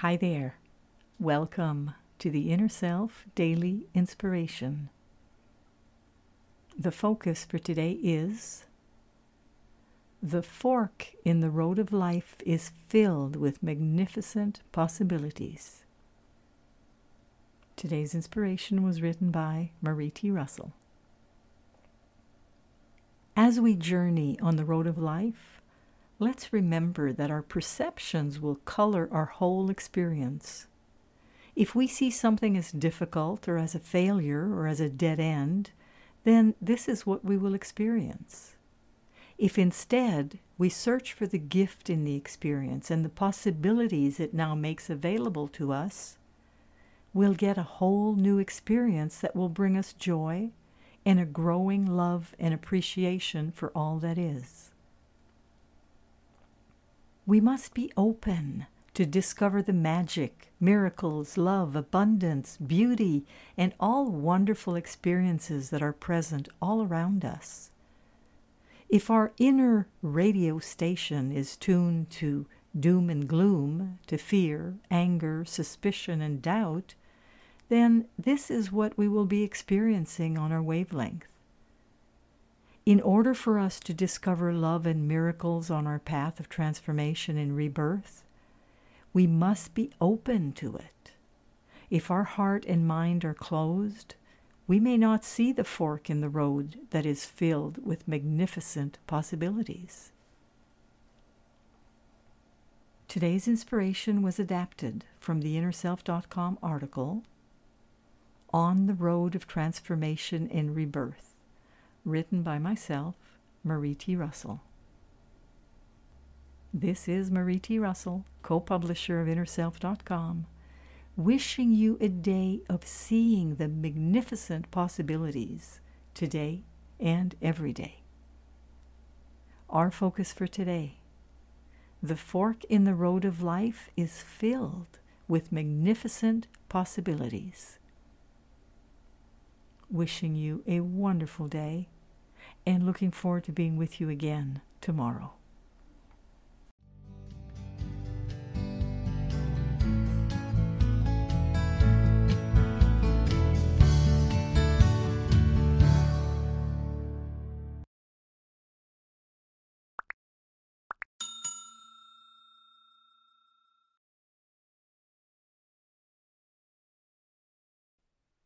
Hi there. Welcome to the Inner Self Daily Inspiration. The focus for today is The fork in the road of life is filled with magnificent possibilities. Today's inspiration was written by Marie T. Russell. As we journey on the road of life, let's remember that our perceptions will color our whole experience. If we see something as difficult or as a failure or as a dead end, then this is what we will experience. If instead we search for the gift in the experience and the possibilities it now makes available to us, we'll get a whole new experience that will bring us joy and a growing love and appreciation for all that is. We must be open to discover the magic, miracles, love, abundance, beauty, and all wonderful experiences that are present all around us. If our inner radio station is tuned to doom and gloom, to fear, anger, suspicion, and doubt, then this is what we will be experiencing on our wavelength. In order for us to discover love and miracles on our path of transformation and rebirth, we must be open to it. If our heart and mind are closed, we may not see the fork in the road that is filled with magnificent possibilities. Today's inspiration was adapted from the InnerSelf.com article on the Road of Transformation and Rebirth, written by myself, Marie T. Russell. This is Marie T. Russell, co publisher of InnerSelf.com, wishing you a day of seeing the magnificent possibilities today and every day. Our focus for today the fork in the road of life is filled with magnificent possibilities wishing you a wonderful day and looking forward to being with you again tomorrow.